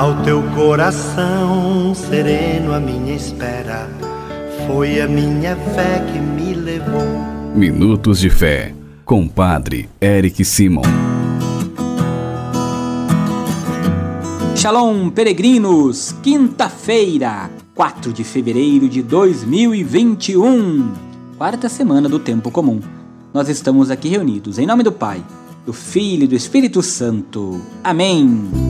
Ao teu coração sereno, a minha espera foi a minha fé que me levou. Minutos de Fé, com Padre Eric Simon. Shalom, peregrinos! Quinta-feira, 4 de fevereiro de 2021, quarta semana do Tempo Comum. Nós estamos aqui reunidos em nome do Pai, do Filho e do Espírito Santo. Amém.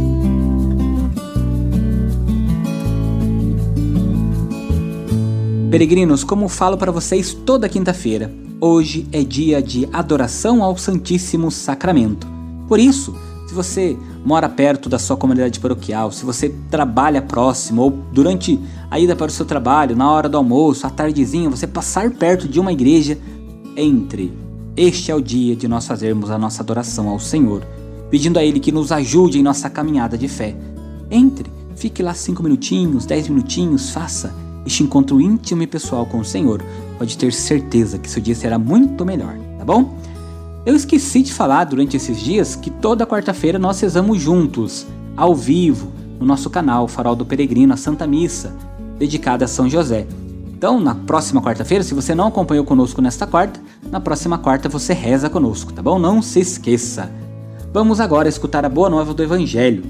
Peregrinos, como falo para vocês toda quinta-feira, hoje é dia de adoração ao Santíssimo Sacramento. Por isso, se você mora perto da sua comunidade paroquial, se você trabalha próximo ou durante a ida para o seu trabalho, na hora do almoço, à tardezinha, você passar perto de uma igreja, entre. Este é o dia de nós fazermos a nossa adoração ao Senhor, pedindo a Ele que nos ajude em nossa caminhada de fé. Entre, fique lá cinco minutinhos, dez minutinhos, faça este encontro íntimo e pessoal com o Senhor, pode ter certeza que seu dia será muito melhor, tá bom? Eu esqueci de falar durante esses dias que toda quarta-feira nós rezamos juntos, ao vivo, no nosso canal Farol do Peregrino, a Santa Missa, dedicada a São José. Então, na próxima quarta-feira, se você não acompanhou conosco nesta quarta, na próxima quarta você reza conosco, tá bom? Não se esqueça. Vamos agora escutar a boa nova do Evangelho.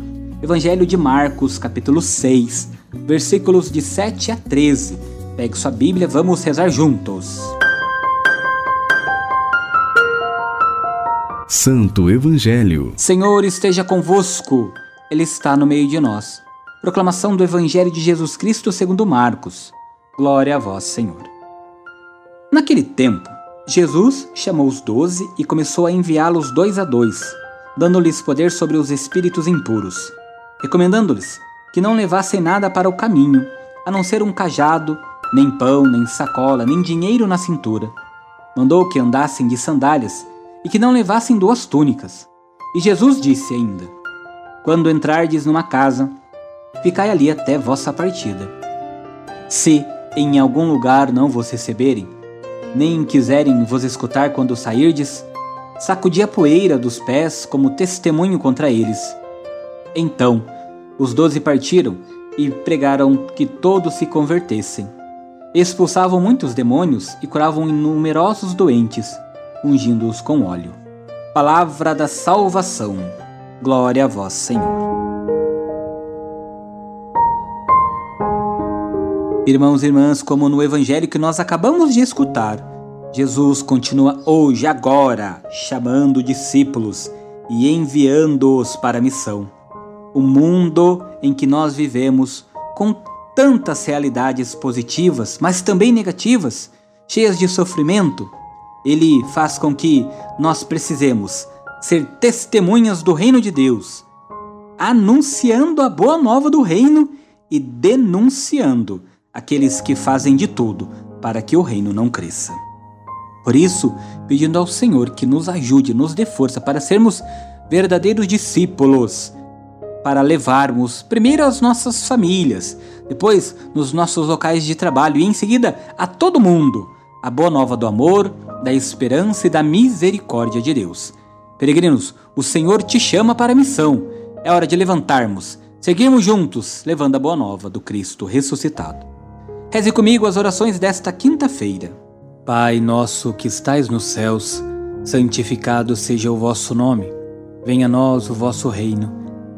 Evangelho de Marcos, capítulo 6, versículos de 7 a 13. Pegue sua Bíblia, vamos rezar juntos. Santo Evangelho. Senhor esteja convosco, Ele está no meio de nós. Proclamação do Evangelho de Jesus Cristo segundo Marcos. Glória a vós, Senhor. Naquele tempo, Jesus chamou os doze e começou a enviá-los dois a dois, dando-lhes poder sobre os espíritos impuros, recomendando-lhes que não levassem nada para o caminho, a não ser um cajado, nem pão, nem sacola, nem dinheiro na cintura. Mandou que andassem de sandálias e que não levassem duas túnicas. E Jesus disse ainda: Quando entrardes numa casa, ficai ali até vossa partida. Se em algum lugar não vos receberem, nem quiserem vos escutar quando sairdes, sacudi a poeira dos pés como testemunho contra eles. Então, os doze partiram e pregaram que todos se convertessem. Expulsavam muitos demônios e curavam numerosos doentes, ungindo-os com óleo. Palavra da salvação. Glória a vós, Senhor. Irmãos e irmãs, como no evangelho que nós acabamos de escutar, Jesus continua hoje, agora, chamando discípulos e enviando-os para a missão o mundo em que nós vivemos, com tantas realidades positivas, mas também negativas, cheias de sofrimento, ele faz com que nós precisemos ser testemunhas do reino de Deus, anunciando a boa nova do reino e denunciando aqueles que fazem de tudo para que o reino não cresça. Por isso, pedindo ao Senhor que nos ajude, nos dê força para sermos verdadeiros discípulos para levarmos primeiro às nossas famílias, depois nos nossos locais de trabalho e em seguida a todo mundo a boa nova do amor, da esperança e da misericórdia de Deus. Peregrinos, o Senhor te chama para a missão. É hora de levantarmos, seguirmos juntos, levando a boa nova do Cristo ressuscitado. Reze comigo as orações desta quinta-feira. Pai nosso que estais nos céus, santificado seja o vosso nome. Venha a nós o vosso reino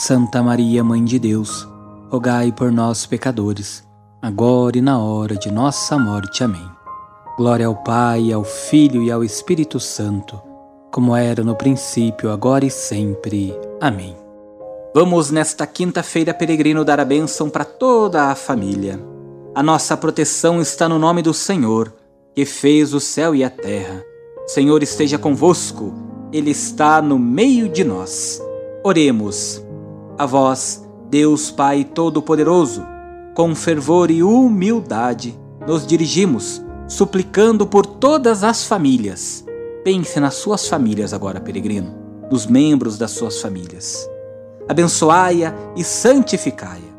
Santa Maria, Mãe de Deus, rogai por nós, pecadores, agora e na hora de nossa morte. Amém. Glória ao Pai, ao Filho e ao Espírito Santo, como era no princípio, agora e sempre. Amém. Vamos nesta quinta-feira, peregrino, dar a bênção para toda a família. A nossa proteção está no nome do Senhor, que fez o céu e a terra. O Senhor esteja convosco, Ele está no meio de nós. Oremos. A vós, Deus Pai Todo-Poderoso, com fervor e humildade, nos dirigimos, suplicando por todas as famílias. Pense nas suas famílias agora, peregrino, nos membros das suas famílias. Abençoai-a e santificai-a.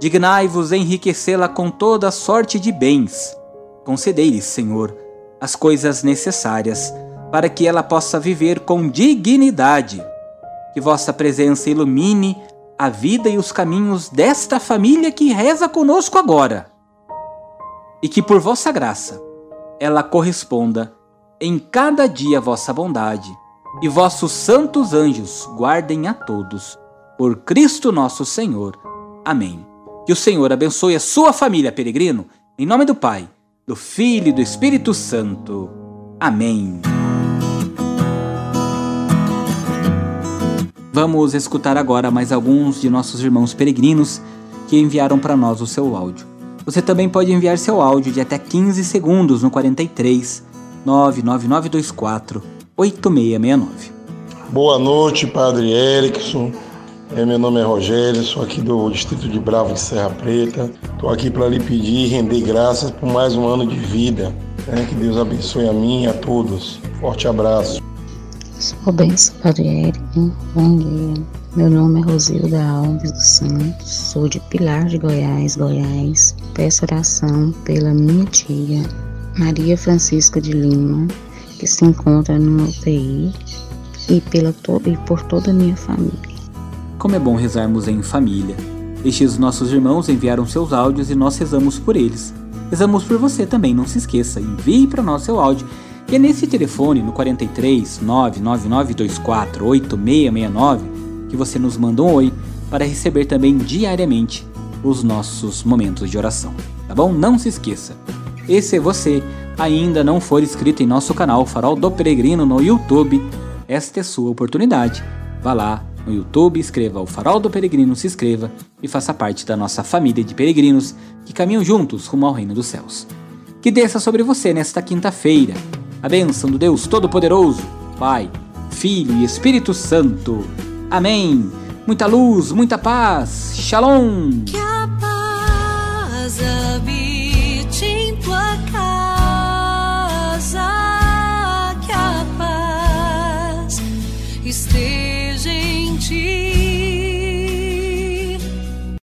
Dignai-vos enriquecê-la com toda sorte de bens. Concedei-lhe, Senhor, as coisas necessárias para que ela possa viver com dignidade. Que vossa presença ilumine a vida e os caminhos desta família que reza conosco agora. E que por vossa graça ela corresponda em cada dia vossa bondade, e vossos santos anjos guardem a todos. Por Cristo nosso Senhor. Amém. Que o Senhor abençoe a sua família, peregrino, em nome do Pai, do Filho e do Espírito Santo. Amém. Vamos escutar agora mais alguns de nossos irmãos peregrinos que enviaram para nós o seu áudio. Você também pode enviar seu áudio de até 15 segundos no 43 99924 8669. Boa noite, Padre Erickson. É, meu nome é Rogério, sou aqui do distrito de Bravo de Serra Preta. Estou aqui para lhe pedir e render graças por mais um ano de vida. Né? Que Deus abençoe a mim e a todos. Forte abraço. Sou benção, Padre. Bom dia. Meu nome é Rosilda Alves dos Santos. Sou de Pilar de Goiás, Goiás. Peço oração pela minha tia, Maria Francisca de Lima, que se encontra no UTI, e, pela e por toda a minha família. Como é bom rezarmos em família. Estes nossos irmãos enviaram seus áudios e nós rezamos por eles. Rezamos por você também, não se esqueça. Envie para nós seu áudio, que é nesse telefone, no 43 99924 8669, que você nos manda um oi para receber também diariamente os nossos momentos de oração. Tá bom? Não se esqueça. E se você ainda não for inscrito em nosso canal Farol do Peregrino no YouTube, esta é sua oportunidade. Vá lá, no YouTube, escreva o Farol do Peregrino, se inscreva e faça parte da nossa família de peregrinos que caminham juntos rumo ao reino dos céus. Que desça sobre você nesta quinta-feira a bênção do Deus Todo-Poderoso, Pai, Filho e Espírito Santo. Amém. Muita luz, muita paz. Shalom.